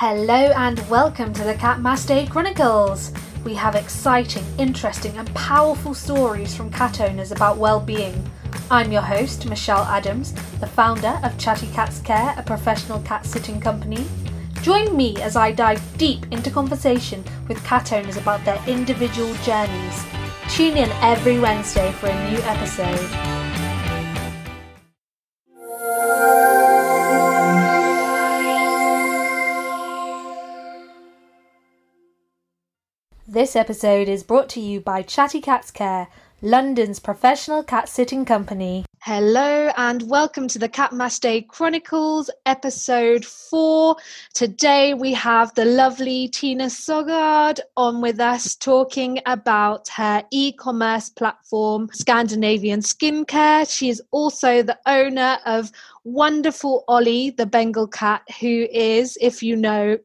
Hello and welcome to the Catmaste Chronicles. We have exciting, interesting, and powerful stories from cat owners about well-being. I'm your host, Michelle Adams, the founder of Chatty Cats Care, a professional cat sitting company. Join me as I dive deep into conversation with cat owners about their individual journeys. Tune in every Wednesday for a new episode. This episode is brought to you by Chatty Cats Care, London's professional cat sitting company. Hello and welcome to the Catmaste Chronicles, episode four. Today we have the lovely Tina Soggard on with us talking about her e commerce platform, Scandinavian Skincare. She is also the owner of wonderful Ollie, the Bengal cat, who is, if you know,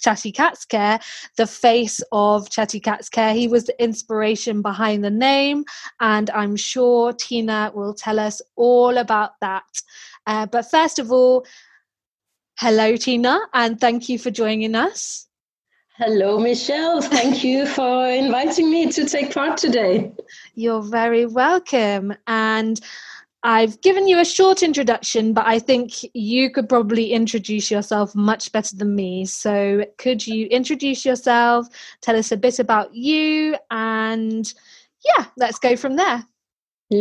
Chatty Cats Care, the face of Chatty Cats Care. He was the inspiration behind the name, and I'm sure Tina will tell us all about that. Uh, but first of all, hello, Tina, and thank you for joining us. Hello, Michelle. Thank you for inviting me to take part today. You're very welcome. And I've given you a short introduction, but I think you could probably introduce yourself much better than me. So, could you introduce yourself, tell us a bit about you, and yeah, let's go from there.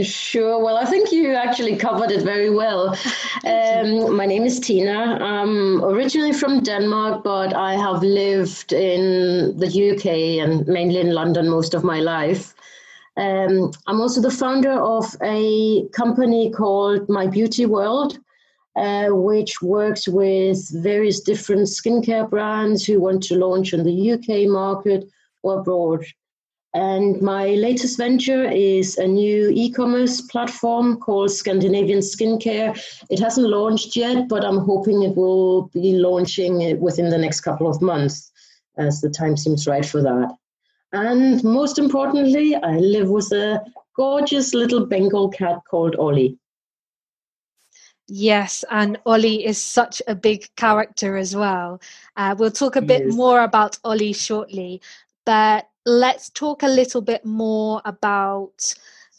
Sure. Well, I think you actually covered it very well. Um, my name is Tina. I'm originally from Denmark, but I have lived in the UK and mainly in London most of my life. Um, I'm also the founder of a company called My Beauty World, uh, which works with various different skincare brands who want to launch in the UK market or abroad. And my latest venture is a new e commerce platform called Scandinavian Skincare. It hasn't launched yet, but I'm hoping it will be launching within the next couple of months as the time seems right for that. And most importantly, I live with a gorgeous little Bengal cat called Ollie. Yes, and Ollie is such a big character as well. Uh, we'll talk a bit more about Ollie shortly, but let's talk a little bit more about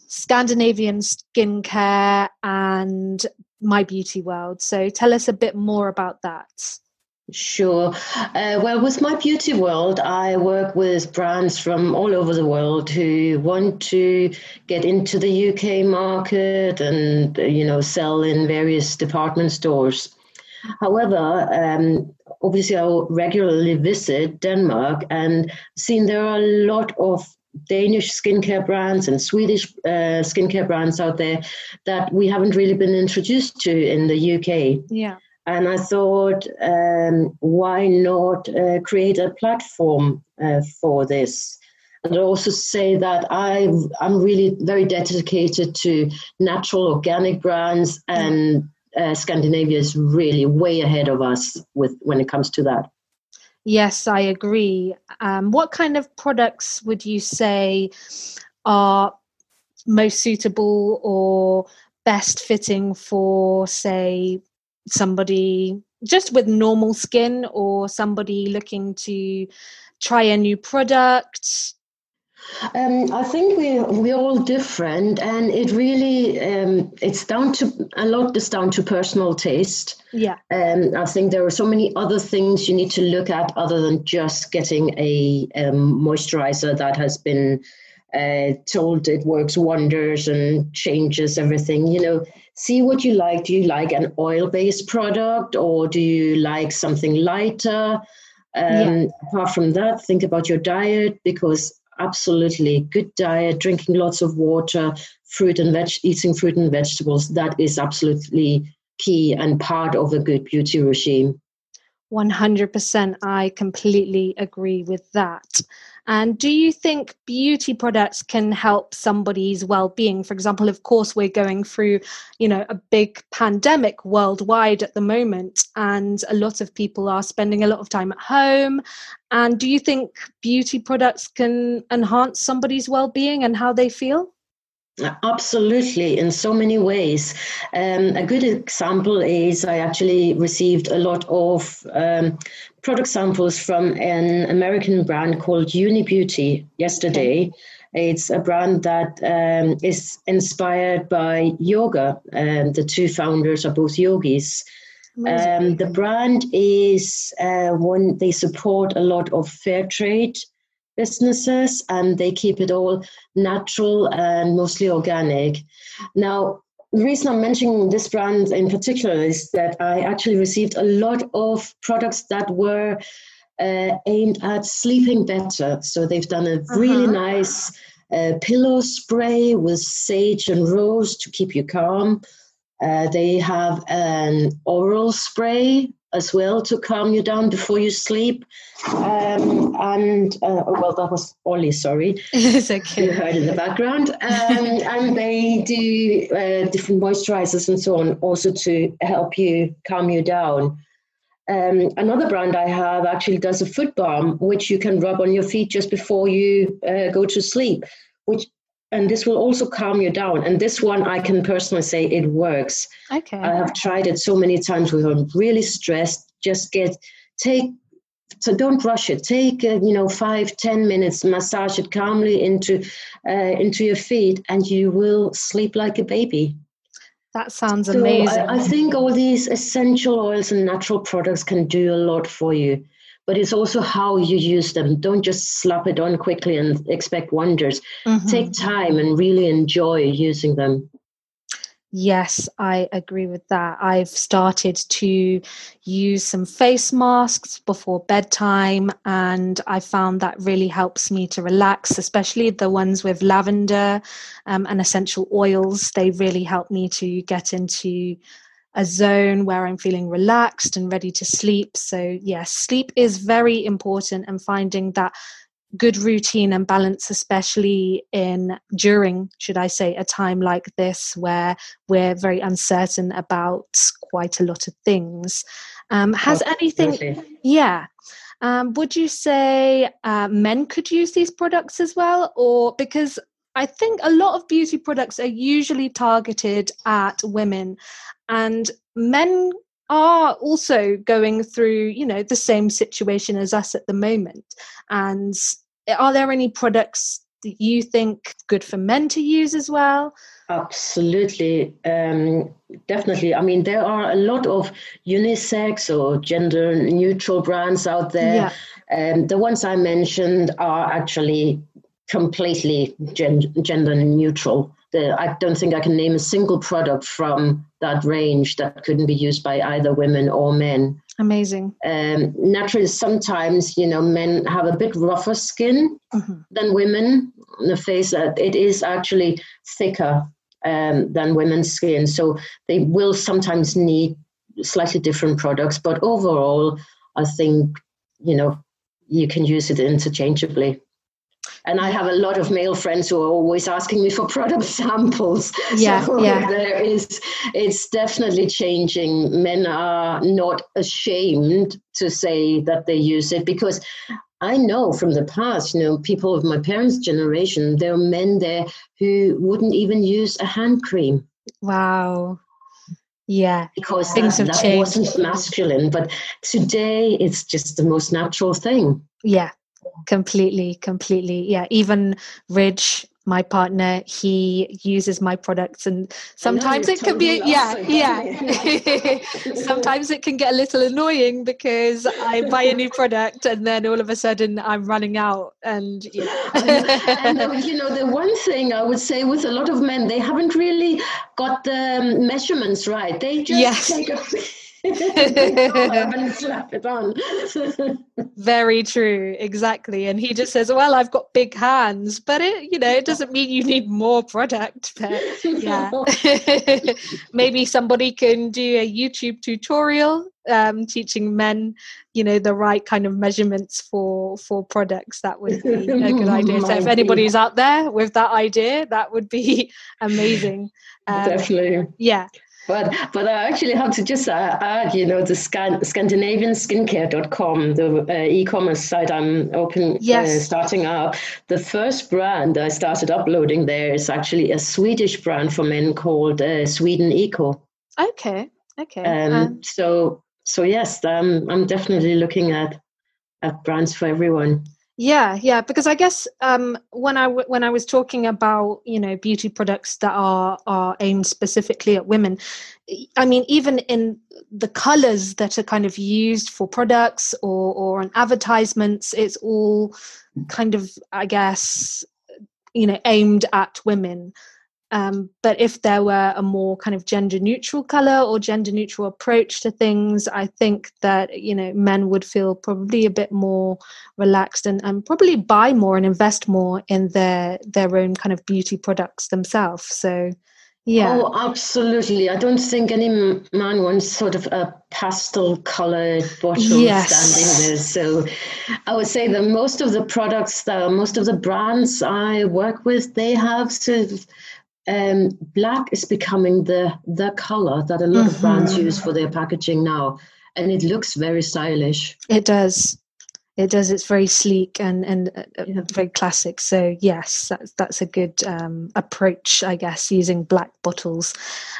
Scandinavian skincare and My Beauty World. So tell us a bit more about that. Sure. Uh, well, with my beauty world, I work with brands from all over the world who want to get into the UK market and, you know, sell in various department stores. However, um, obviously, I regularly visit Denmark and seen there are a lot of Danish skincare brands and Swedish uh, skincare brands out there that we haven't really been introduced to in the UK. Yeah. And I thought, um, why not uh, create a platform uh, for this? And also say that I, I'm really very dedicated to natural organic brands, and uh, Scandinavia is really way ahead of us with when it comes to that. Yes, I agree. Um, what kind of products would you say are most suitable or best fitting for, say, somebody just with normal skin or somebody looking to try a new product? Um, I think we we're all different, and it really um, it's down to a lot is down to personal taste. Yeah. Um, I think there are so many other things you need to look at other than just getting a um, moisturizer that has been uh, told it works wonders and changes everything. You know, see what you like. Do you like an oil based product or do you like something lighter? Um, yeah. Apart from that, think about your diet because absolutely good diet, drinking lots of water, fruit and veg, eating fruit and vegetables, that is absolutely key and part of a good beauty regime. 100%. I completely agree with that. And do you think beauty products can help somebody's well-being? For example, of course, we're going through, you know, a big pandemic worldwide at the moment, and a lot of people are spending a lot of time at home. And do you think beauty products can enhance somebody's well-being and how they feel? Absolutely, in so many ways. Um, a good example is I actually received a lot of um, product samples from an American brand called Yuni Beauty yesterday. It's a brand that um, is inspired by yoga. and the two founders are both yogis. Um, the brand is uh, one, they support a lot of fair trade businesses and they keep it all natural and mostly organic. Now, the reason I'm mentioning this brand in particular is that I actually received a lot of products that were uh, aimed at sleeping better. So they've done a really uh-huh. nice uh, pillow spray with sage and rose to keep you calm. Uh, they have an oral spray as well to calm you down before you sleep. Um, and uh, oh, well, that was Ollie. Sorry, it's okay. You heard in the background. Um, and they do uh, different moisturizers and so on, also to help you calm you down. Um, another brand I have actually does a foot balm, which you can rub on your feet just before you uh, go to sleep, which and this will also calm you down. And this one, I can personally say it works. Okay. I have tried it so many times when I'm really stressed. Just get take so don't rush it. Take uh, you know five ten minutes, massage it calmly into uh, into your feet, and you will sleep like a baby. That sounds so amazing. I, I think all these essential oils and natural products can do a lot for you but it's also how you use them. Don't just slap it on quickly and expect wonders. Mm-hmm. Take time and really enjoy using them. Yes, I agree with that. I've started to use some face masks before bedtime, and I found that really helps me to relax, especially the ones with lavender um, and essential oils. They really help me to get into a zone where I'm feeling relaxed and ready to sleep. So, yes, sleep is very important and finding that good routine and balance, especially in during, should I say, a time like this where we're very uncertain about quite a lot of things. Um, has oh, anything, yeah. Um, would you say uh, men could use these products as well? Or because I think a lot of beauty products are usually targeted at women, and men are also going through, you know, the same situation as us at the moment. And are there any products that you think good for men to use as well? Absolutely, um, definitely. I mean, there are a lot of unisex or gender neutral brands out there. Yeah. Um, the ones I mentioned are actually completely gen- gender neutral. The, I don't think I can name a single product from that range that couldn't be used by either women or men. Amazing. Um, naturally, sometimes you know men have a bit rougher skin mm-hmm. than women. The face uh, it is actually thicker um, than women's skin, so they will sometimes need slightly different products. But overall, I think you know you can use it interchangeably and I have a lot of male friends who are always asking me for product samples. Yeah, so yeah. there is, it's definitely changing. Men are not ashamed to say that they use it because I know from the past, you know, people of my parents' generation, there are men there who wouldn't even use a hand cream. Wow. Yeah, because things that, have that changed. wasn't masculine, but today it's just the most natural thing. Yeah, completely completely. Yeah even ridge my partner he uses my products and sometimes it can be yeah yeah. Sometimes it can get a little annoying because i buy a new product and then all of a sudden i'm running out and yeah. And, and you know the one thing i would say with a lot of men they haven't really got the um, measurements right. They just yes. take a and slap it on. Very true, exactly. And he just says, "Well, I've got big hands, but it, you know, it doesn't mean you need more product." But yeah, maybe somebody can do a YouTube tutorial um, teaching men, you know, the right kind of measurements for for products. That would be a good idea. So if anybody's out there with that idea, that would be amazing. Um, Definitely. Yeah. But but I actually have to just uh, add, you know, the Scan- Scandinavianskincare.com, the uh, e-commerce site I'm open uh, yes. uh, starting up. The first brand I started uploading there is actually a Swedish brand for men called uh, Sweden Eco. Okay. Okay. Um, um, so so yes, um, I'm definitely looking at at brands for everyone. Yeah, yeah, because I guess um, when I w- when I was talking about you know beauty products that are are aimed specifically at women, I mean even in the colors that are kind of used for products or or on advertisements, it's all kind of I guess you know aimed at women. Um, but if there were a more kind of gender neutral color or gender neutral approach to things, I think that you know men would feel probably a bit more relaxed and, and probably buy more and invest more in their their own kind of beauty products themselves. So yeah. Oh, absolutely. I don't think any man wants sort of a pastel colored bottle yes. standing there. So I would say that most of the products, that most of the brands I work with, they have sort of um, black is becoming the the color that a lot mm-hmm. of brands mm-hmm. use for their packaging now, and it looks very stylish. It does it does it's very sleek and and uh, uh, yeah. very classic. So yes that's that's a good um, approach i guess using black bottles.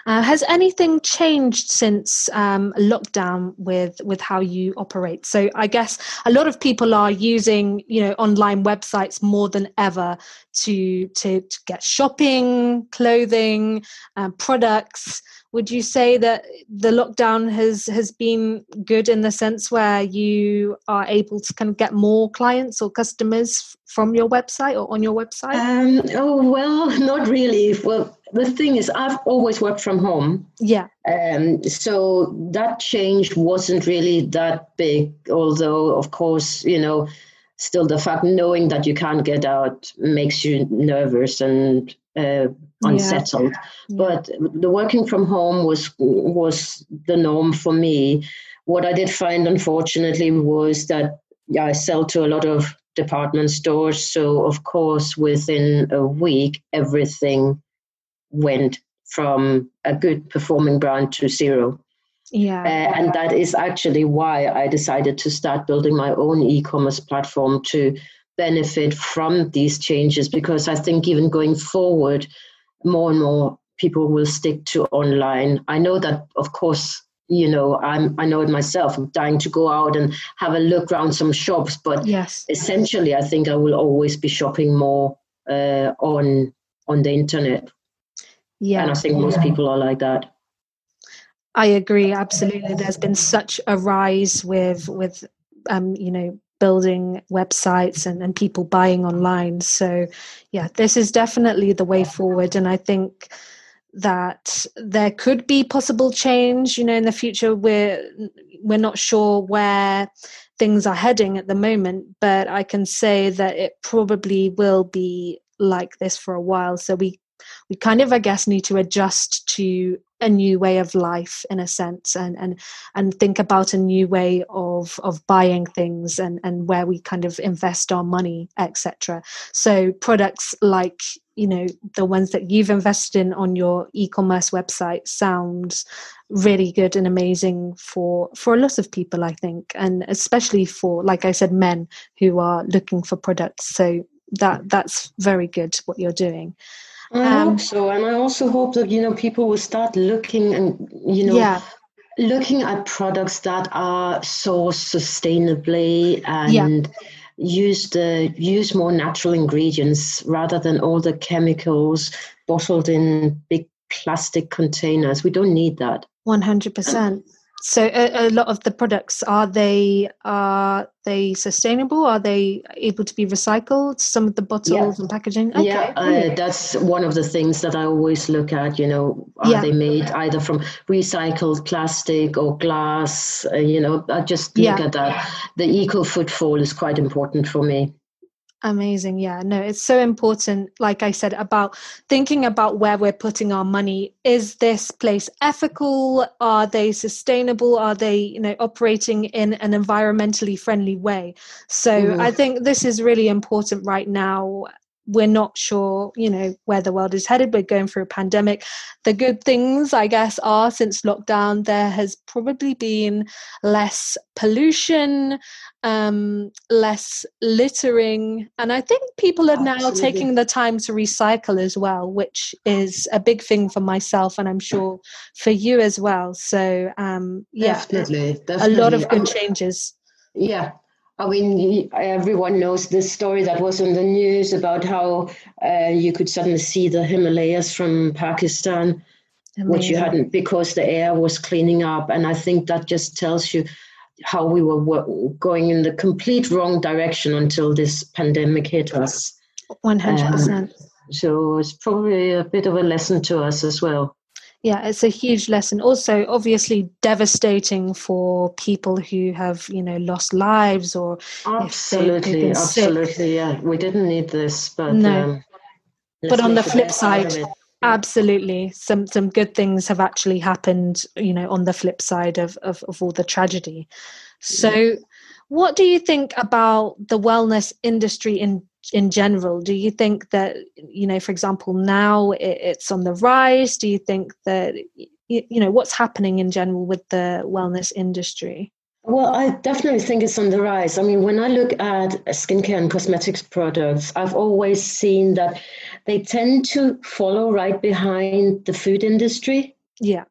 Uh, has anything changed since um, lockdown with with how you operate? So i guess a lot of people are using you know online websites more than ever to to, to get shopping clothing um, products would you say that the lockdown has has been good in the sense where you are able to kind of get more clients or customers from your website or on your website? Um, oh well not really. Well the thing is i've always worked from home. Yeah. Um, so that change wasn't really that big although of course you know still the fact knowing that you can't get out makes you nervous and uh, unsettled. Yeah. But the working from home was was the norm for me. What I did find, unfortunately, was that I sell to a lot of department stores. So of course, within a week, everything went from a good performing brand to zero. Yeah. Uh, and that is actually why I decided to start building my own e commerce platform to benefit from these changes because I think even going forward, more and more people will stick to online. I know that, of course, you know, I'm I know it myself. I'm dying to go out and have a look around some shops, but yes, essentially, I think I will always be shopping more uh, on on the internet. Yeah, and I think most people are like that. I agree absolutely. There's been such a rise with with um, you know building websites and, and people buying online. So, yeah, this is definitely the way forward. And I think that there could be possible change. You know, in the future, we're we're not sure where things are heading at the moment, but I can say that it probably will be like this for a while. So we we kind of, I guess, need to adjust to a new way of life in a sense and and and think about a new way of of buying things and and where we kind of invest our money etc so products like you know the ones that you've invested in on your e-commerce website sounds really good and amazing for for a lot of people i think and especially for like i said men who are looking for products. So that that's very good what you're doing I um, hope so, and I also hope that you know people will start looking and you know yeah. looking at products that are sourced sustainably and. Yeah. Use the use more natural ingredients rather than all the chemicals bottled in big plastic containers. We don't need that. One hundred percent. So a, a, lot of the products are they are they sustainable? Are they able to be recycled? Some of the bottles yeah. and packaging. Okay. Yeah, uh, that's one of the things that I always look at. You know, are yeah. they made either from recycled plastic or glass? Uh, you know, I just look yeah. at that. The eco footfall is quite important for me. Amazing. Yeah, no, it's so important, like I said, about thinking about where we're putting our money. Is this place ethical? Are they sustainable? Are they, you know, operating in an environmentally friendly way? So mm. I think this is really important right now we're not sure, you know, where the world is headed. We're going through a pandemic. The good things, I guess, are since lockdown, there has probably been less pollution, um, less littering, and I think people are now taking the time to recycle as well, which is a big thing for myself, and I'm sure for you as well. So, um, yeah, definitely, definitely. a lot of good changes. Yeah, I mean, everyone knows this story that was in the news about how uh, you could suddenly see the Himalayas from Pakistan, Amazing. which you hadn't because the air was cleaning up. And I think that just tells you how we were going in the complete wrong direction until this pandemic hit us. 100%. Um, so it's probably a bit of a lesson to us as well yeah it's a huge lesson. Also obviously devastating for people who have you know lost lives or absolutely absolutely yeah. We didn't need this but no. Um, but on the flip side absolutely some some good things have actually happened you know on the flip side of of, of all the tragedy. So what do you think about the wellness industry in in general do you think that you know for example now it's on the rise do you think that you know what's happening in general with the wellness industry well, I definitely think it's on the rise. I mean, when I look at skincare and cosmetics products, I've always seen that they tend to follow right behind the food industry. Yeah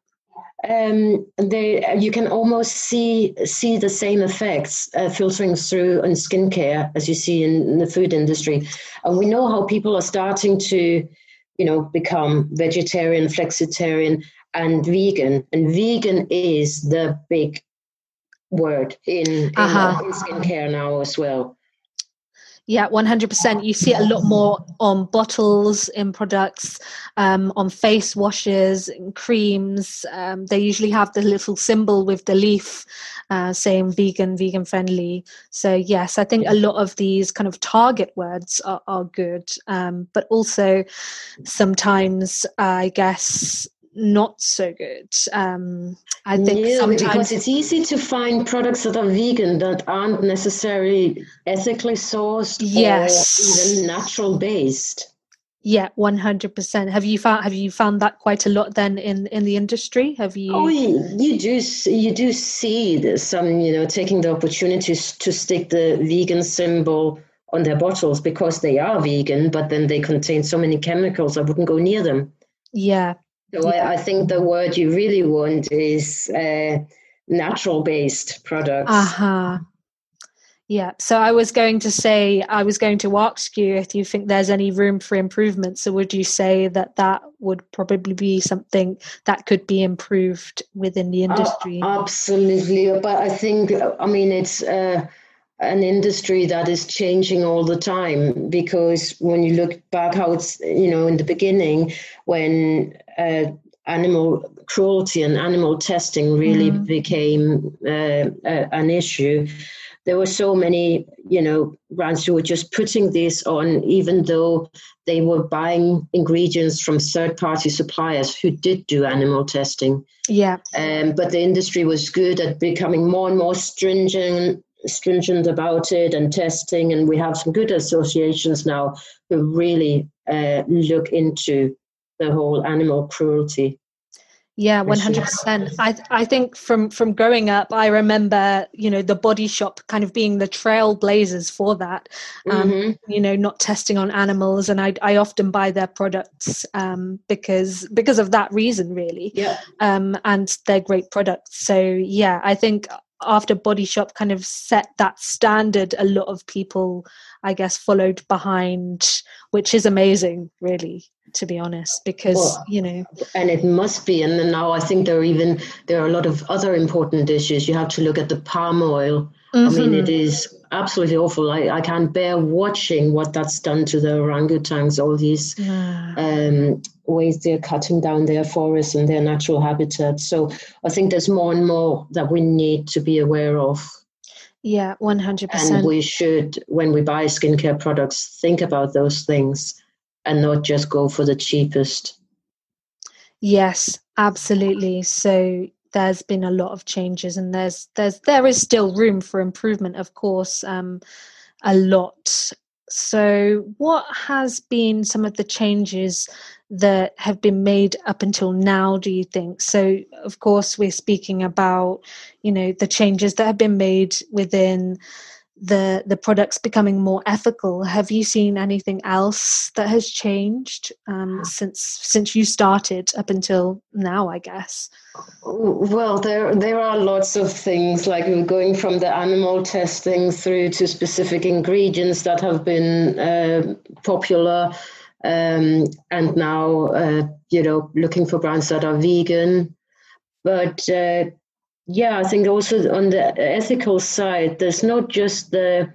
um, they you can almost see see the same effects uh, filtering through in skincare as you see in, in, the food industry, and we know how people are starting to, you know, become vegetarian, flexitarian, and vegan. And vegan is the big word in, in, uh-huh. in skincare now as well. Yeah, 100%. You see it a lot more on bottles, in products, um, on face washes, and creams. Um, they usually have the little symbol with the leaf uh, saying vegan, vegan friendly. So, yes, I think a lot of these kind of target words are, are good. Um, but also sometimes, I guess, not so good. Um, I think yeah, because it's easy to find products that are vegan that aren't necessarily ethically sourced yes. or even natural based. Yeah, one hundred percent. Have you found have you found that quite a lot then in in the industry? Have you? Oh, you, you do you do see some you know taking the opportunities to stick the vegan symbol on their bottles because they are vegan, but then they contain so many chemicals I wouldn't go near them. Yeah, so yeah. I, I, think the word you really want is uh, natural based products. Uh huh. Yeah. So I was going to say, I was going to ask you if you think there's any room for improvement. So would you say that that would probably be something that could be improved within the industry? Uh, absolutely. But I think, I mean, it's. Uh, an industry that is changing all the time because when you look back how it's you know in the beginning when uh, animal cruelty and animal testing really mm. became uh, uh, an issue. There were so many you know brands who were just putting this on even though they were buying ingredients from third party suppliers who did do animal testing. Yeah. Um, but the industry was good at becoming more and more stringent stringent about it and testing, and we have some good associations now who really uh, look into the whole animal cruelty. Yeah, one hundred percent. I I think from from growing up, I remember you know the Body Shop kind of being the trailblazers for that. Um, mm-hmm. You know, not testing on animals, and I I often buy their products um, because because of that reason, really. Yeah. Um, and they're great products. So yeah, I think after Body Shop kind of set that standard, a lot of people, I guess, followed behind, which is amazing, really, to be honest, because well, you know. And it must be, and now I think there are even there are a lot of other important issues. You have to look at the palm oil. Mm-hmm. I mean, it mm-hmm. absolutely awful. I, I can't bear watching what that's done to the orangutans, all these yeah. um, ways they're cutting down their forests and their natural habitat. So I think there's more and more that we need to be aware of. Yeah, 100%. And we should, when we buy skincare products, think about those things and not just go for the cheapest. Yes, absolutely. So there's been a lot of changes and there's there's there is still room for improvement of course um a lot So, what has been some of the changes that have been made up until now, do you think? So, of course, we're speaking about, you know, the changes that have been made within the the products becoming more ethical. Have you seen anything else that has changed um, since since you started up until now i guess? Well there there are lots of things like we're going from the animal testing through to specific ingredients that have been uh, popular um, and now uh, you know looking for brands that are vegan. But uh, yeah, I think also on the ethical side, there's not just the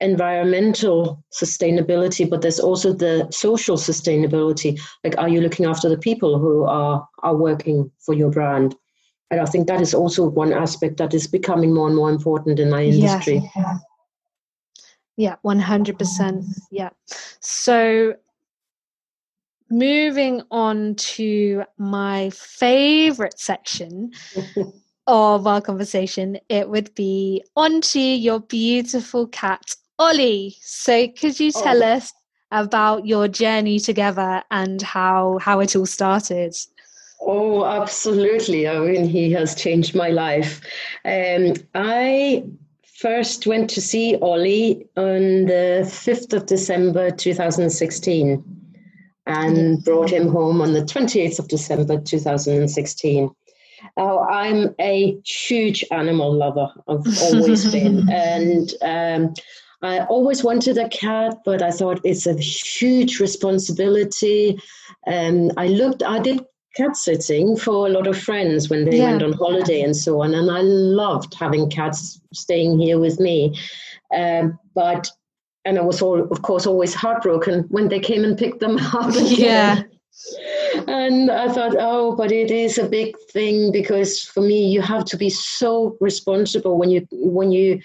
environmental sustainability, but there's also the social sustainability. Like, are you looking after the people who are are working for your brand? And I think that is also one aspect that is becoming more and more important in our industry. Yeah, yeah, one hundred percent. Yeah. So moving on to my favorite section of our conversation, it would be onto your beautiful cat, Ollie. So, could you tell oh. us about your journey together and how how it all started? Oh, absolutely. I mean, he has changed my life. Um, I first went to see Ollie on the 5th of December 2016 and brought him home on the 28th of December 2016. Oh, I'm a huge animal lover. I've always been, and um, I always wanted a cat, but I thought it's a huge responsibility. And I looked, I did cat sitting for a lot of friends when they yeah. went on holiday and so on, and I loved having cats staying here with me. Um, but and I was all, of course, always heartbroken when they came and picked them up. Yeah and I thought, oh, but it is a big thing because for me, you have to be so responsible when you when you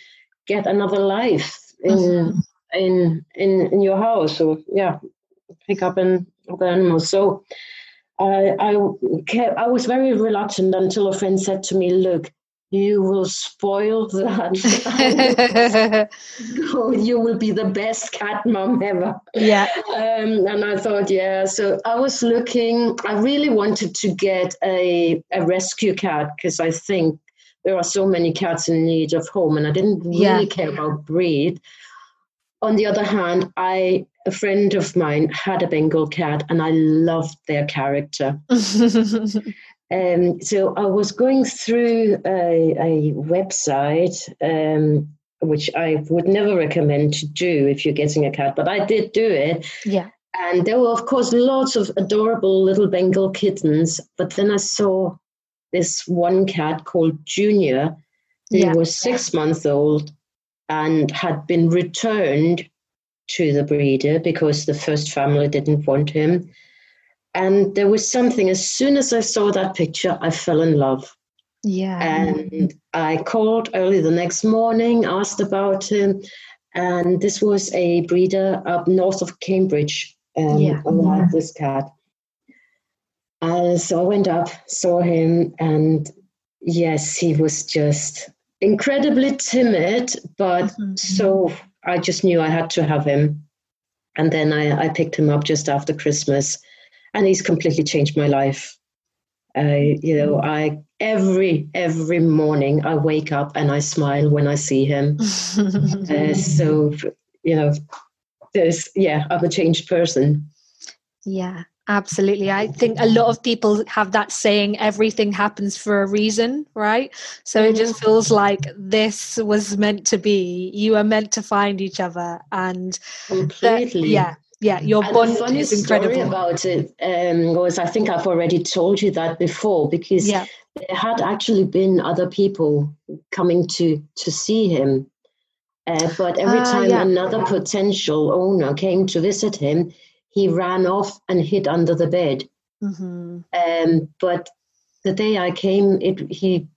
get another life in mm-hmm. in, in in your house. So yeah, pick up and other animals. So I I kept, I was very reluctant until a friend said to me, look you will spoil that. you will be the best cat mom ever. Yeah. Um, and I thought, yeah. So I was looking, I really wanted to get a, a rescue cat because I think there are so many cats in need of home and I didn't really yeah. care about breed. On the other hand, I a friend of mine had a Bengal cat and I loved their character. Um, so I was going through a, a website, um, which I would never recommend to do if you're getting a cat, but I did do it. Yeah. And there were, of course, lots of adorable little Bengal kittens. But then I saw this one cat called Junior, who yeah. was six months old and had been returned to the breeder because the first family didn't want him. And there was something, as soon as I saw that picture, I fell in love. Yeah. And I called early the next morning, asked about him. And this was a breeder up north of Cambridge um, yeah. yeah. this cat. And so I went up, saw him, and yes, he was just incredibly timid, but mm-hmm. so I just knew I had to have him. And then I, I picked him up just after Christmas and he's completely changed my life. Uh, you know, I every every morning I wake up and I smile when I see him. uh, so you know, there's yeah, I'm a changed person. Yeah, absolutely. I think a lot of people have that saying, "Everything happens for a reason," right? So it just feels like this was meant to be. You are meant to find each other, and completely. That, yeah, yeah your and bond funny is incredible story about it um, was i think i've already told you that before because yeah. there had actually been other people coming to to see him uh, but every uh, time yeah. another potential owner came to visit him he ran off and hid under the bed mm-hmm. um, but the day i came it he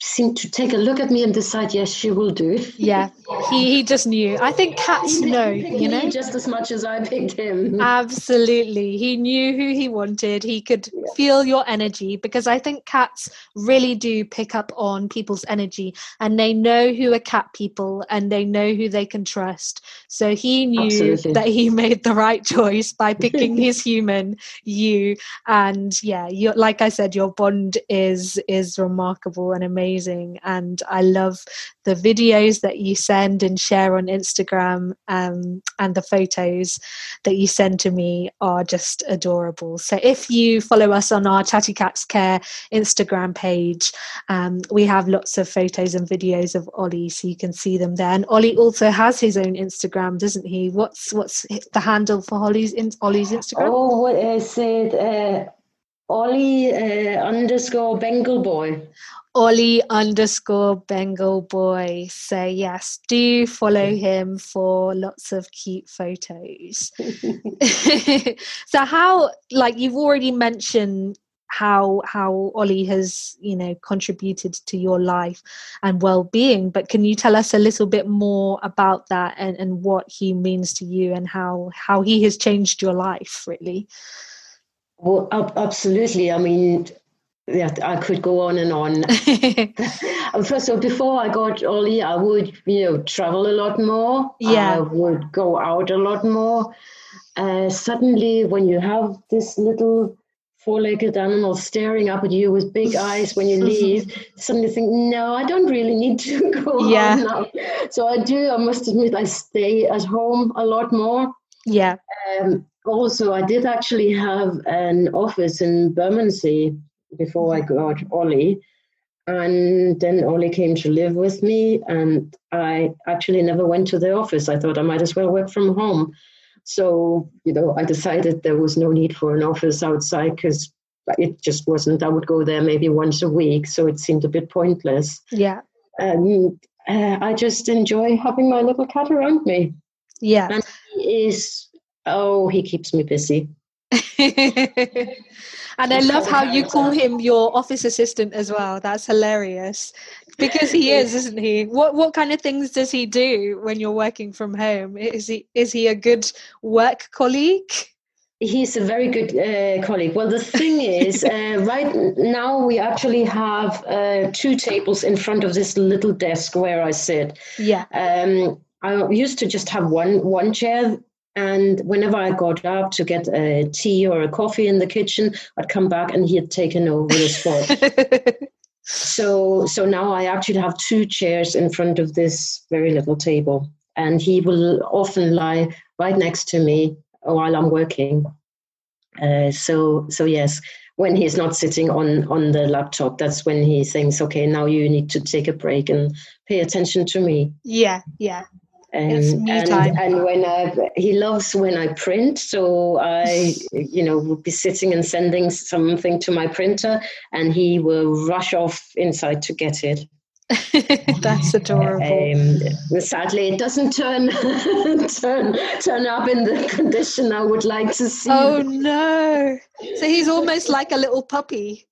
seemed to take a look at me and decide, yes, she will do. Yeah, he, he just knew. I think cats know, you know? just as much as I picked him. Absolutely. He knew who he wanted. He could feel your energy because I think cats really do pick up on people's energy and they know who are cat people and they know who they can trust. So he knew Absolutely. that he made the right choice by picking his human, you. And yeah, you like I said, your bond is is remarkable and amazing. And I love the videos that you send and share on Instagram um, and the photos that you send to me are just adorable. So if you follow us on our Chatty Cats Care Instagram page, um, we have lots of photos and videos of Ollie, so you can see them there. And Ollie also has his own Instagram, doesn't he? What's what's the handle for Ollie's Ollie's Instagram? Oh, what is it? Uh, Ollie uh, underscore Bengal boy. Ollie underscore Bengal boy. So yes, do follow him for lots of cute photos. so how like you've already mentioned how how Ollie has you know contributed to your life and well-being but can you tell us a little bit more about that and, and what he means to you and how how he has changed your life really Well, ab- absolutely. I mean, yeah, I could go on and on. First of all, before I got Ollie, I would, you know, travel a lot more. Yeah. I would go out a lot more. Uh, suddenly, when you have this little four-legged animal staring up at you with big eyes when you leave, suddenly think, no, I don't really need to go Yeah. now. So I do. I must admit, I stay at home a lot more. yeah Um, also, I did actually have an office in Bermondsey before I got Ollie. And then Ollie came to live with me, and I actually never went to the office. I thought I might as well work from home. So, you know, I decided there was no need for an office outside because it just wasn't. I would go there maybe once a week, so it seemed a bit pointless. yeah And uh, I just enjoy having my little cat around me. yeah And he is, oh, he keeps me busy. and I love how you call him your office assistant as well. That's hilarious. Because he is, isn't he? What what kind of things does he do when you're working from home? Is he is he a good work colleague? He's a very good uh, colleague. Well, the thing is, uh, right now we actually have uh, two tables in front of this little desk where I sit. Yeah. Um, I used to just have one one chair, and whenever I got up to get a tea or a coffee in the kitchen, I'd come back and he had taken over the spot. so, so now I actually have two chairs in front of this very little table, and he will often lie right next to me while I'm working. Uh, so, so yes, when he's not sitting on on the laptop, that's when he thinks, okay, now you need to take a break and pay attention to me. yeah, yeah. And, and, time. and when I, he loves when I print, so I, you know, will be sitting and sending something to my printer, and he will rush off inside to get it. That's adorable. Um, sadly, it doesn't turn turn turn up in the condition I would like to see. Oh no. So he's almost like a little puppy.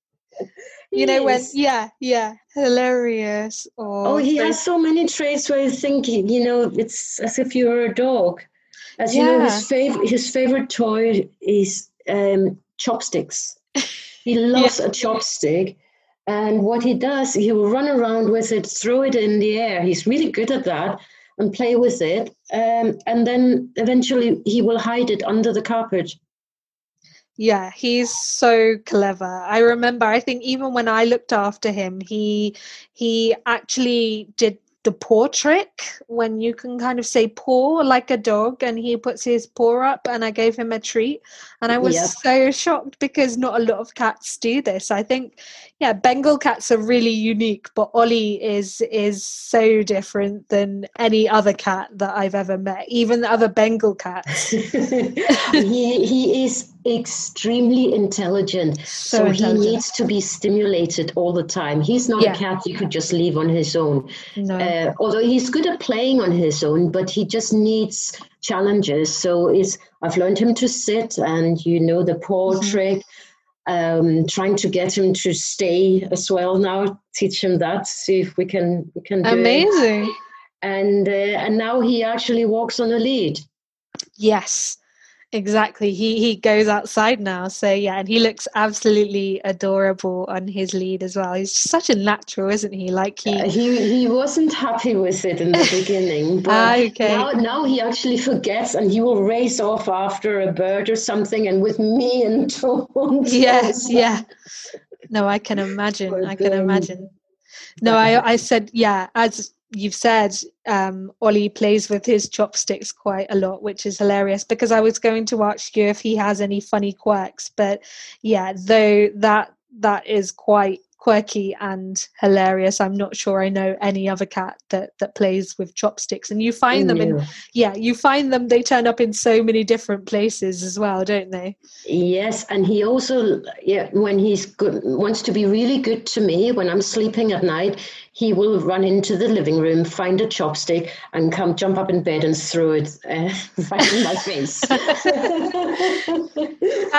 You know when yeah, yeah. Hilarious. Oh, he has so many traits where you think, you know, it's as if you're a dog. As you know, his favorite his favorite toy is um, chopsticks. He loves a chopstick, and what he does, he will run around with it, throw it in the air. He's really good at that, and play with it. Um, and then eventually, he will hide it under the carpet. Yeah, he's so clever. I remember I think even when I looked after him, he he actually did the paw trick when you can kind of say paw like a dog and he puts his paw up and I gave him a treat and I was Yep. so shocked because not a lot of cats do this. I think yeah, Bengal cats are really unique, but Ollie is is so different than any other cat that I've ever met, even the other Bengal cats. he he is extremely intelligent. So, So, intelligent. he needs to be stimulated all the time. He's not Yeah. a cat you could just leave on his own. no. Uh, although he's good at playing on his own, but he just needs challenges. So it's I've learned him to sit, and you know the paw Mhm. trick. Um, trying to get him to stay as well now. Teach him that. See if we can we can do it. amazing. It. And uh, and now he actually walks on a lead. Yes, Exactly. He he goes outside now. So yeah, and he looks absolutely adorable on his lead as well. He's such a natural, isn't he? Like he uh, he he wasn't happy with it in the beginning, but ah, okay. now now he actually forgets and he will race off after a bird or something and with me and Tones. Yes, yeah. No, I can imagine. But, I can um, imagine. No, I I said yeah, as you've said um, Ollie plays with his chopsticks quite a lot, which is hilarious because I was going to ask you if he has any funny quirks, but yeah, though that that is quite quirky and hilarious. I'm not sure I know any other cat that that plays with chopsticks. And you find them in yeah, you find them they turn up in so many different places as well, don't they? Yes, and he also yeah, when he's good wants to be really good to me when I'm sleeping at night, he will run into the living room, find a chopstick, and come jump up in bed and throw it uh, right in my face. that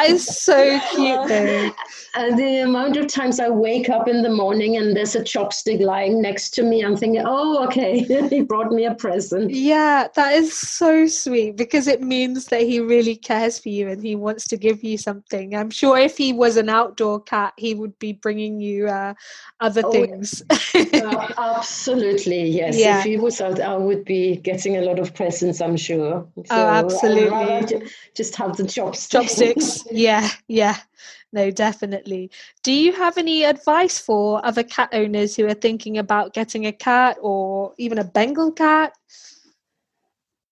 is so cute, though. And the amount of times I wake up in the morning and there's a chopstick lying next to me, I'm thinking, oh, okay, he brought me a present. Yeah, that is so sweet because it means that he really cares for you and he wants to give you something. I'm sure if he was an outdoor cat, he would be bringing you uh, other oh, things. uh, absolutely, yes. Yeah. If he was out, I would be getting a lot of presents, I'm sure. So oh, absolutely. just have the chopsticks. Chopsticks, yeah, yeah. No, definitely. Do you have any advice for other cat owners who are thinking about getting a cat or even a Bengal cat?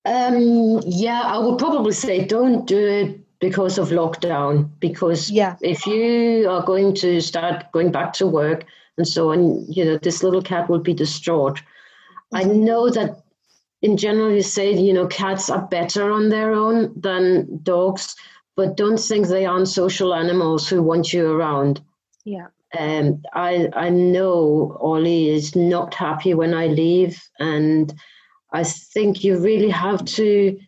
Um, yeah, I would probably say don't do it because of lockdown. Because yeah. if you are going to start going back to work, and so on, you know, this little cat will be distraught. Mm-hmm. I know that in general you say, you know, cats are better on their own than dogs, but don't think they aren't social animals who want you around. Yeah. Um, I I know Ollie is not happy when I leave, and I think you really have to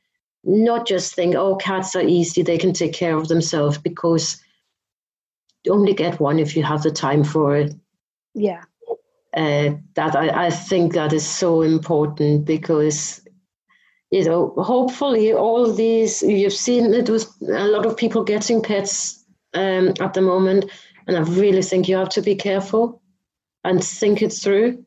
not just think, oh, cats are easy; they can take care of themselves, because you only get one if you have the time for it. Yeah. Uh, that I, I think that is so important because you know hopefully all these you've seen it with a lot of people getting pets um, at the moment. And i really think you have to be careful and think it through.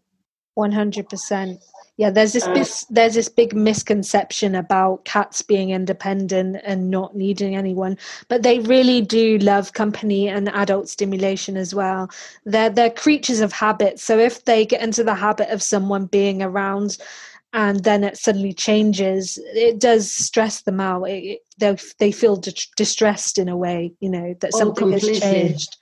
100% yeah, there's this, uh, there's this big misconception about cats being independent and not needing anyone, but they really do love company and adult stimulation as well. They're they're creatures of habit, so if they get into the habit of someone being around, and then it suddenly changes, it does stress them out. It, they they feel di- distressed in a way, you know, that oh, something has changed.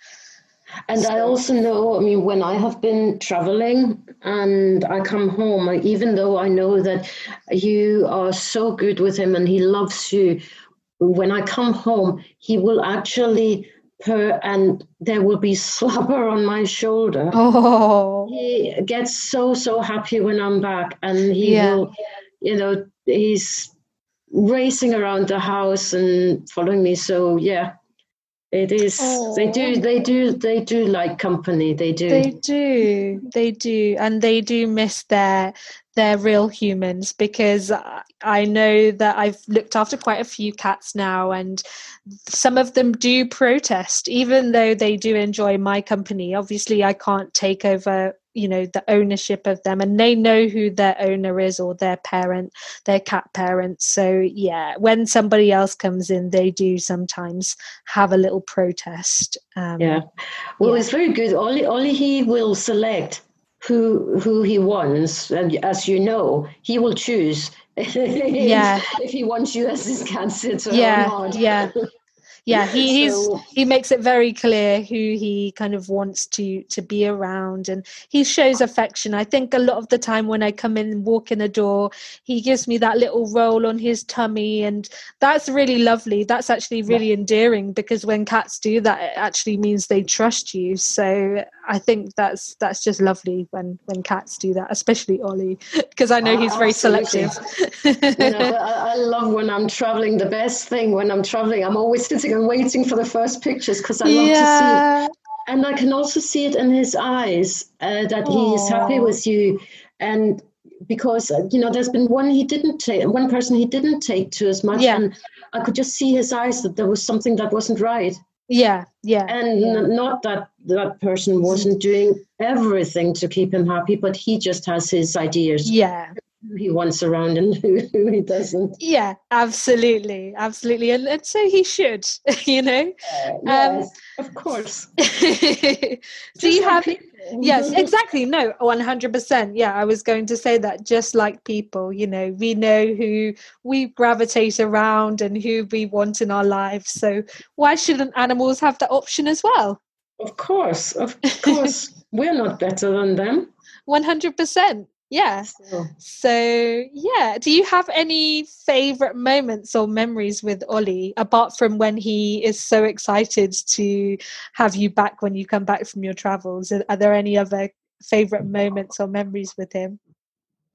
And I also know, I mean, when I have been traveling and I come home, even though I know that you are so good with him and he loves you, when I come home, he will actually purr and there will be slobber on my shoulder. Oh. He gets so, so happy when I'm back and he yeah. will, you know, he's racing around the house and following me. So, yeah, it is they do oh. they do they do like company they do they do they do and they do miss their their real humans because i know that i've looked after quite a few cats now and some of them do protest even though they do enjoy my company. Obviously i can't take over you know the ownership of them and they know who their owner is or their parent their cat parent so yeah when somebody else comes in they do sometimes have a little protest. Um, yeah. Well yeah. it's very good. Only only he will select who who he wants. And as you know he will choose yeah. if he wants you as his sitter yeah yeah yeah he so, he makes it very clear who he kind of wants to to be around and he shows affection. I think a lot of the time when i come in and walk in the door he gives me that little roll on his tummy and that's really lovely. That's actually really yeah. endearing because when cats do that it actually means they trust you. So i think that's that's just lovely when when cats do that especially ollie because i know oh, he's very selective. You know, I, I love when i'm traveling the best thing. When i'm traveling i'm always sitting I'm waiting for the first pictures because I love yeah. to see it. And I can also see it in his eyes uh, that Aww. he is happy with you. And because uh, you know there's been one he didn't take one person he didn't take to as much yeah. and i could just see his eyes that there was something that wasn't right yeah yeah and yeah. Not that that person wasn't doing everything to keep him happy but he just has his ideas yeah he wants around and who, who he doesn't. Yeah absolutely absolutely. And, and so he should you know? Uh, yes, um, of course. Do you have yes exactly. No 100% yeah i was going to say that just like people you know we know who we gravitate around and who we want in our lives. So why shouldn't animals have that option as well? Of course of course. We're not better than them. 100% yeah so. so. yeah do you have any favorite moments or memories with ollie apart from when he is so excited to have you back when you come back from your travels are there any other favorite moments or memories with him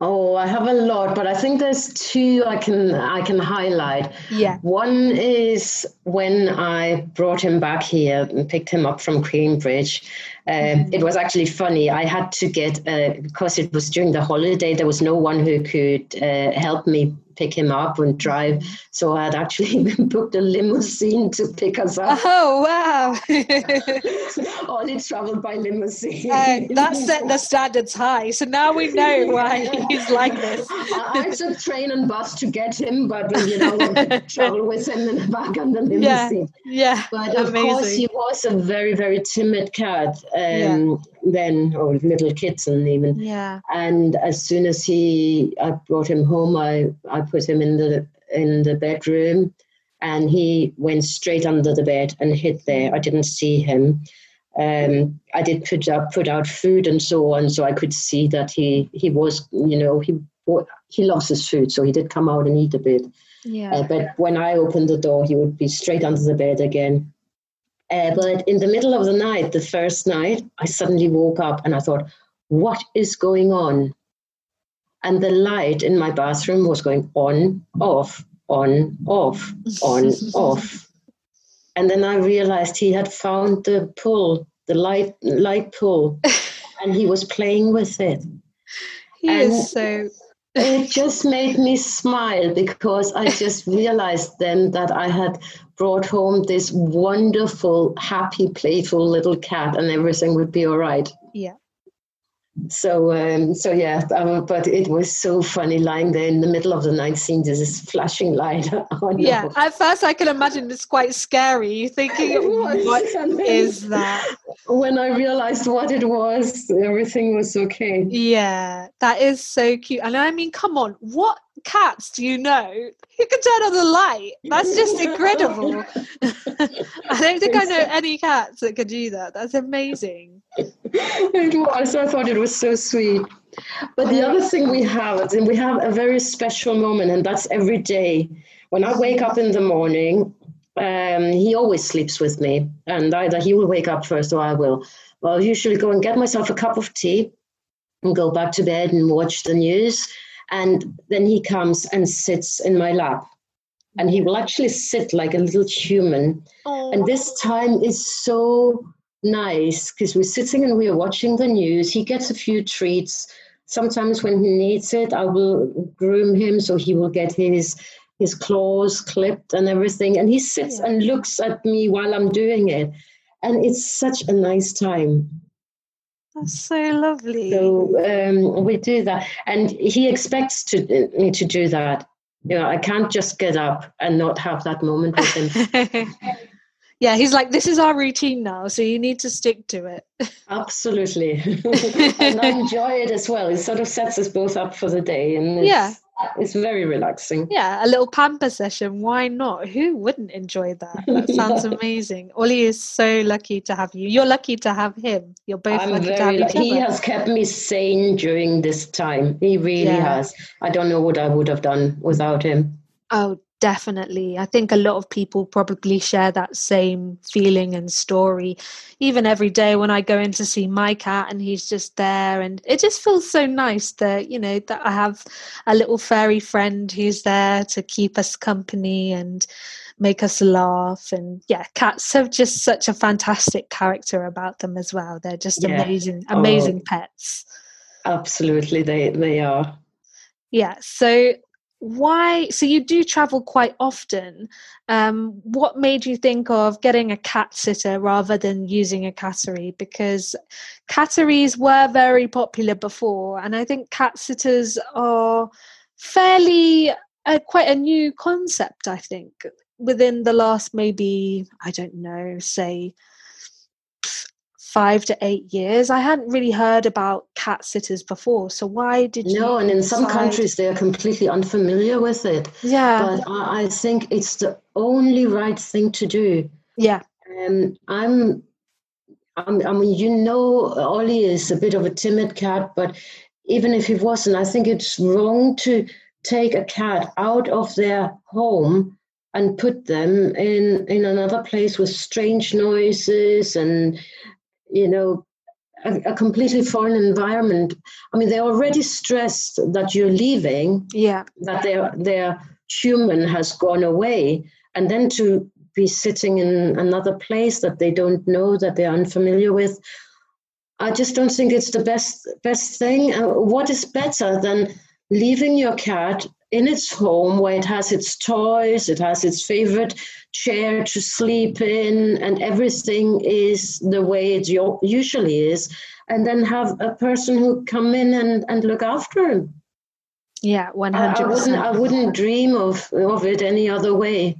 Oh, I have a lot, but I think there's two I can I can highlight. Yeah. One is when I brought him back here and picked him up from Cambridge. Uh, mm-hmm. It was actually funny. I had to get uh, because it was during the holiday. There was no one who could uh, help me pick him up and drive. So I had actually booked a limousine to pick us up. Oh wow! Only traveled by limousine. Uh, that set the standards high. So now we know why he's like this. I, I took train and bus to get him, but you know, travel with him in the back on the limousine. Yeah, yeah. But of Amazing. course, he was a very, very timid cat. Um, yeah then or little kids and even yeah and as soon as he i brought him home i i put him in the in the bedroom and he went straight under the bed and hid there i didn't see him um, I did put out put out food and so on, so I could see that he he was you know he he lost his food, so he did come out and eat a bit. Yeah. Uh, but when I opened the door, he would be straight under the bed again. Uh, but in the middle of the night, the first night, I suddenly woke up and I thought, what is going on? And the light in my bathroom was going on, off, on, off, on, off. And then I realized he had found the pull, the light light pull, and he was playing with it. He and is so it just made me smile because I just realized then that I had brought home this wonderful, happy, playful little cat and everything would be all right. Yeah. So, um, so yeah, um, but it was so funny lying there in the middle of the night, seeing this flashing light. no. Yeah, at first I can imagine it's quite scary. You're thinking, what is that? When I realized what it was, everything was okay. Yeah, that is so cute. And I mean, come on, what cats do you know you can turn on the light? That's just incredible. I don't think I know any cats that can do that. That's amazing. it was. I thought it was so sweet. But the other thing we have is we have a very special moment, and that's every day. When I wake up in the morning, um, he always sleeps with me, and either he will wake up first or I will. Well, I'll usually go and get myself a cup of tea and go back to bed and watch the news and then he comes and sits in my lap. And he will actually sit like a little human. Aww. And this time is so nice because we're sitting and we're watching the news. He gets a few treats. Sometimes when he needs it, I will groom him so he will get his his claws clipped and everything. And he sits yeah. and looks at me while I'm doing it. And it's such a nice time. That's so lovely. So um, we do that, and he expects to me to do that. You know, I can't just get up and not have that moment with him. yeah, he's like, this is our routine now, so you need to stick to it. Absolutely, and I enjoy it as well. It sort of sets us both up for the day, and yeah, it's very relaxing. Yeah, a little pamper session. Why not? Who wouldn't enjoy that? That sounds amazing. Ollie is so lucky to have you. You're lucky to have him. You're both I'm lucky to have each He has kept me sane during this time. He really yeah. has. I don't know what I would have done without him. Oh, definitely. I think a lot of people probably share that same feeling and story. Even every day when I go in to see my cat and he's just there, and it just feels so nice that, you know, that I have a little fairy friend who's there to keep us company and make us laugh. And yeah, cats have just such a fantastic character about them as well. They're just yeah. amazing, oh. amazing oh, pets. Absolutely, they, they are. Yeah. So why so you do travel quite often. Um, what made you think of getting a cat sitter rather than using a cattery? Because catteries were very popular before and i think cat sitters are fairly uh, quite a new concept i think within the last maybe i don't know say five to eight years. I hadn't really heard about cat sitters before. So why did you? No, and in some countries they are completely unfamiliar with it. Yeah. But I, I think it's the only right thing to do. Yeah. Um, I'm, I'm, I mean, you know, Ollie is a bit of a timid cat, but even if he wasn't, I think it's wrong to take a cat out of their home and put them in in another place with strange noises and you know, a, a, completely foreign environment. I mean, they're already stressed that you're leaving. Yeah. That their their human has gone away, and then to be sitting in another place that they don't know, that they're unfamiliar with. I just don't think it's the best best thing. Uh, what is better than leaving your cat in its home where it has its toys, it has its favorite chair to sleep in, and everything is the way it usually is, and then have a person who come in and, and look after him. Yeah, one hundred percent. I wouldn't dream of of it any other way.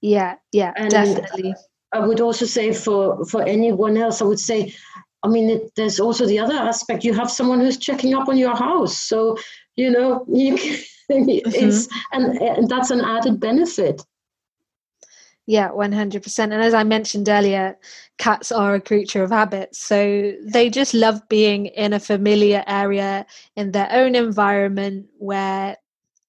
Yeah, yeah, and definitely. I would also say for for anyone else, I would say, I mean, it, there's also the other aspect. You have someone who's checking up on your house, so you know you. mm-hmm. and, and that's an added benefit. Yeah 100% and as i mentioned earlier cats are a creature of habit. So they just love being in a familiar area in their own environment where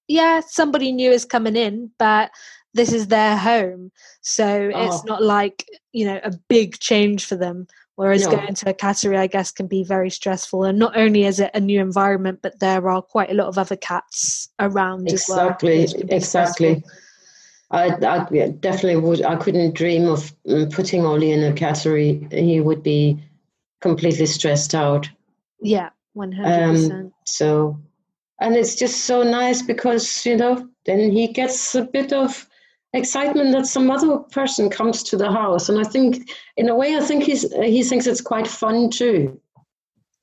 yeah somebody new is coming in but this is their home. So oh. it's not like you know a big change for them Whereas no. going to a cattery, I guess, can be very stressful. And not only is it a new environment, but there are quite a lot of other cats around exactly, as well. Exactly. I, I, definitely would. I couldn't dream of mm, putting Ollie in a cattery. He would be completely stressed out. Yeah, one hundred percent. Um, so, and it's just so nice because you know then he gets a bit of excitement that some other person comes to the house. And i think in a way i think he's he thinks it's quite fun too.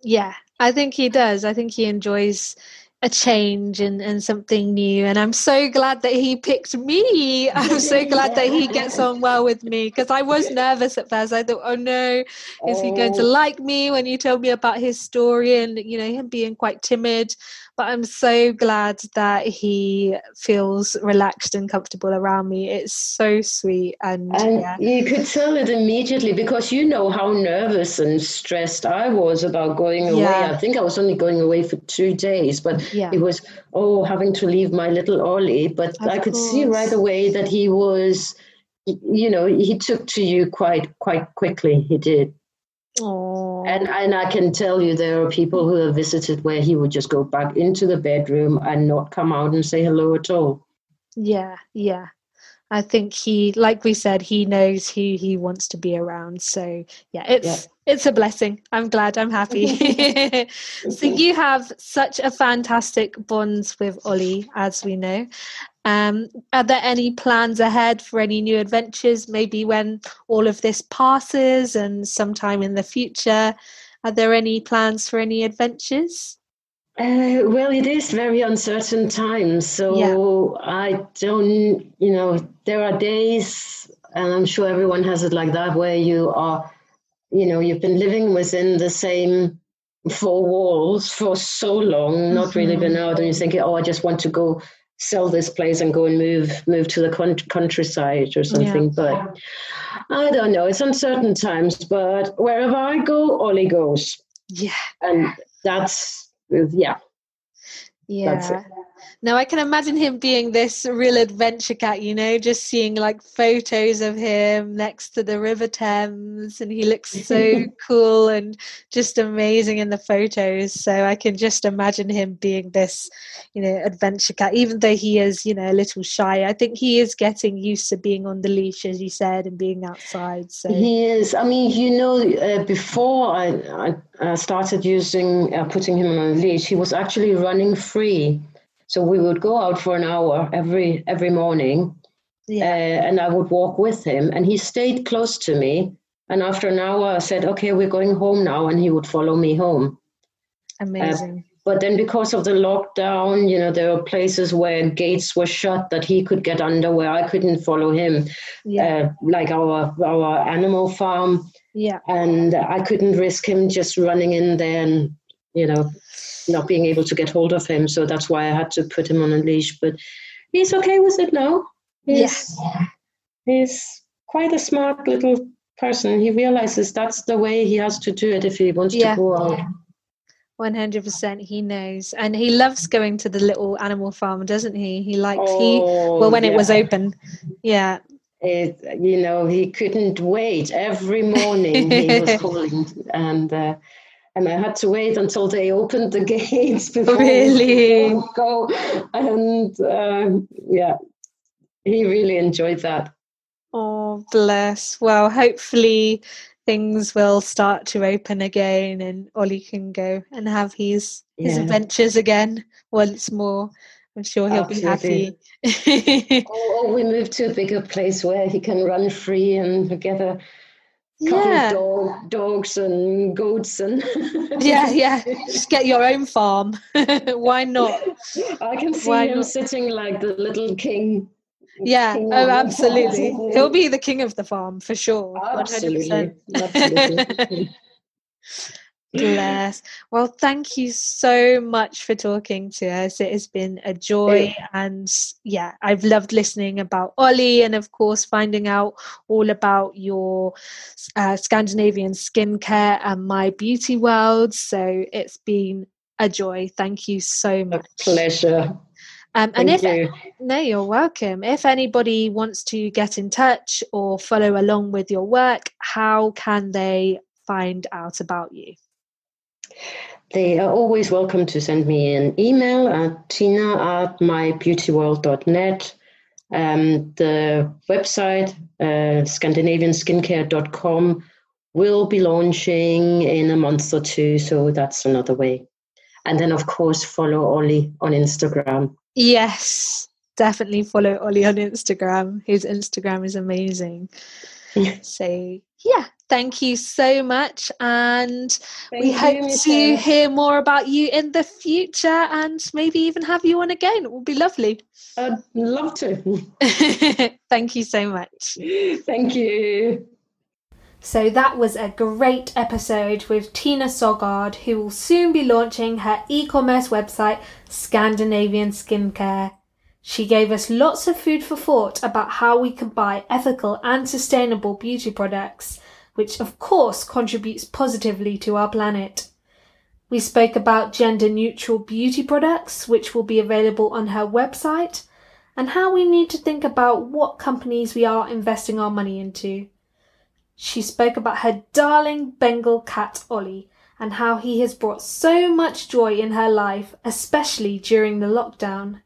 Yeah i think he does. I think he enjoys a change and, and something new. And i'm so glad that he picked me. I'm so glad that he gets on well with me because i was nervous at first. I thought oh no. Is he going to oh. like me when you told me about his story and you know him being quite timid but I'm so glad that he feels relaxed and comfortable around me. It's so sweet. And, and yeah. you could tell it immediately because you know how nervous and stressed I was about going away. Yeah. I think I was only going away for two days, but yeah. it was, oh, having to leave my little Ollie. But of I could course. see right away that he was, you know, he took to you quite, quite quickly. He did. Aww. And and I can tell you there are people who have visited where he would just go back into the bedroom and not come out and say hello at all. Yeah, yeah. I think he like we said, he knows who he wants to be around. So yeah, it's yeah. it's a blessing. I'm glad, I'm happy. so you have such a fantastic bonds with Ollie, as we know. Um, are there any plans ahead for any new adventures? Maybe when all of this passes and sometime in the future, are there any plans for any adventures? Uh, well, it is very uncertain times, so yeah. I don't, you know, there are days, and I'm sure everyone has it like that, where you are, you know, you've been living within the same four walls for so long, not mm-hmm. really been out, and you're thinking, oh, I just want to go sell this place and go and move move to the countryside or something. Yeah. But I don't know. It's uncertain times. But wherever I go, Ollie goes. Yeah, and that's yeah. Yeah. Now I can imagine him being this real adventure cat, you know, just seeing like photos of him next to the River Thames and he looks so cool and just amazing in the photos. So I can just imagine him being this, you know, adventure cat, even though he is, you know, a little shy. I think he is getting used to being on the leash, as you said, and being outside. So he is. I mean, you know, uh, before I, I started using, uh, putting him on a leash, he was actually running free so we would go out for an hour every every morning, yeah. uh, and I would walk with him, and he stayed close to me. And after an hour, I said, "Okay, we're going home now," and he would follow me home. Amazing. Uh, but then, because of the lockdown, you know, there were places where gates were shut that he could get under, where I couldn't follow him. Yeah. Uh, like our our animal farm. Yeah. And I couldn't risk him just running in there and you know not being able to get hold of him. So that's why I had to put him on a leash. But he's okay with it now. He's, yeah. He's quite a smart little person. He realizes that's the way he has to do it if he wants yeah. to go out. 100% he knows and he loves going to the little animal farm doesn't he he liked oh, he well when yeah. it was open yeah it, you know he couldn't wait every morning he was calling and uh, and I had to wait until they opened the gates before really go. And uh, yeah, he really enjoyed that. Oh, bless. Well, hopefully things will start to open again, and Ollie can go and have his his yeah. adventures again once more. I'm sure he'll Absolutely. be happy. oh, we moved to a bigger place where he can run free and get a couple yeah. of dog, dogs and goats and yeah yeah. Just get your own farm. Why not? I can see why him not? sitting like the little king yeah. king oh absolutely. he'll be the king of the farm for sure. Absolutely, absolutely. Bless. Well, thank you so much for talking to us. It has been a joy. And yeah, I've loved listening about Ollie and, of course, finding out all about your uh, Scandinavian skincare and my beauty world. So it's been a joy. Thank you so much. A pleasure. Um, and if you. no, you're welcome. If anybody wants to get in touch or follow along with your work, how can they find out about you? They are always welcome to send me an email at tina at mybeautyworld.net. Um, the website, uh, scandinavianskincare.com, will be launching in a month or two, so that's another way. And then, of course, follow Ollie on Instagram. Yes, definitely follow Ollie on Instagram. His Instagram is amazing. so, yeah, Thank you so much. And Thank we hope to hear more about you in the future and maybe even have you on again. It would be lovely. I'd love to. Thank you so much. Thank you. So that was a great episode with Tina Soggard, who will soon be launching her e commerce website, Scandinavian Skincare. She gave us lots of food for thought about how we can buy ethical and sustainable beauty products which of course contributes positively to our planet. We spoke about gender neutral beauty products, which will be available on her website, and how we need to think about what companies we are investing our money into. She spoke about her darling Bengal cat Ollie and how he has brought so much joy in her life, especially during the lockdown.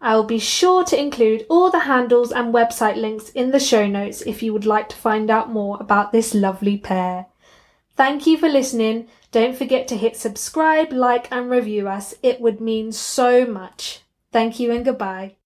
I will be sure to include all the handles and website links in the show notes if you would like to find out more about this lovely pair. Thank you for listening. Don't forget to hit subscribe, like, and review us. It would mean so much. Thank you and goodbye.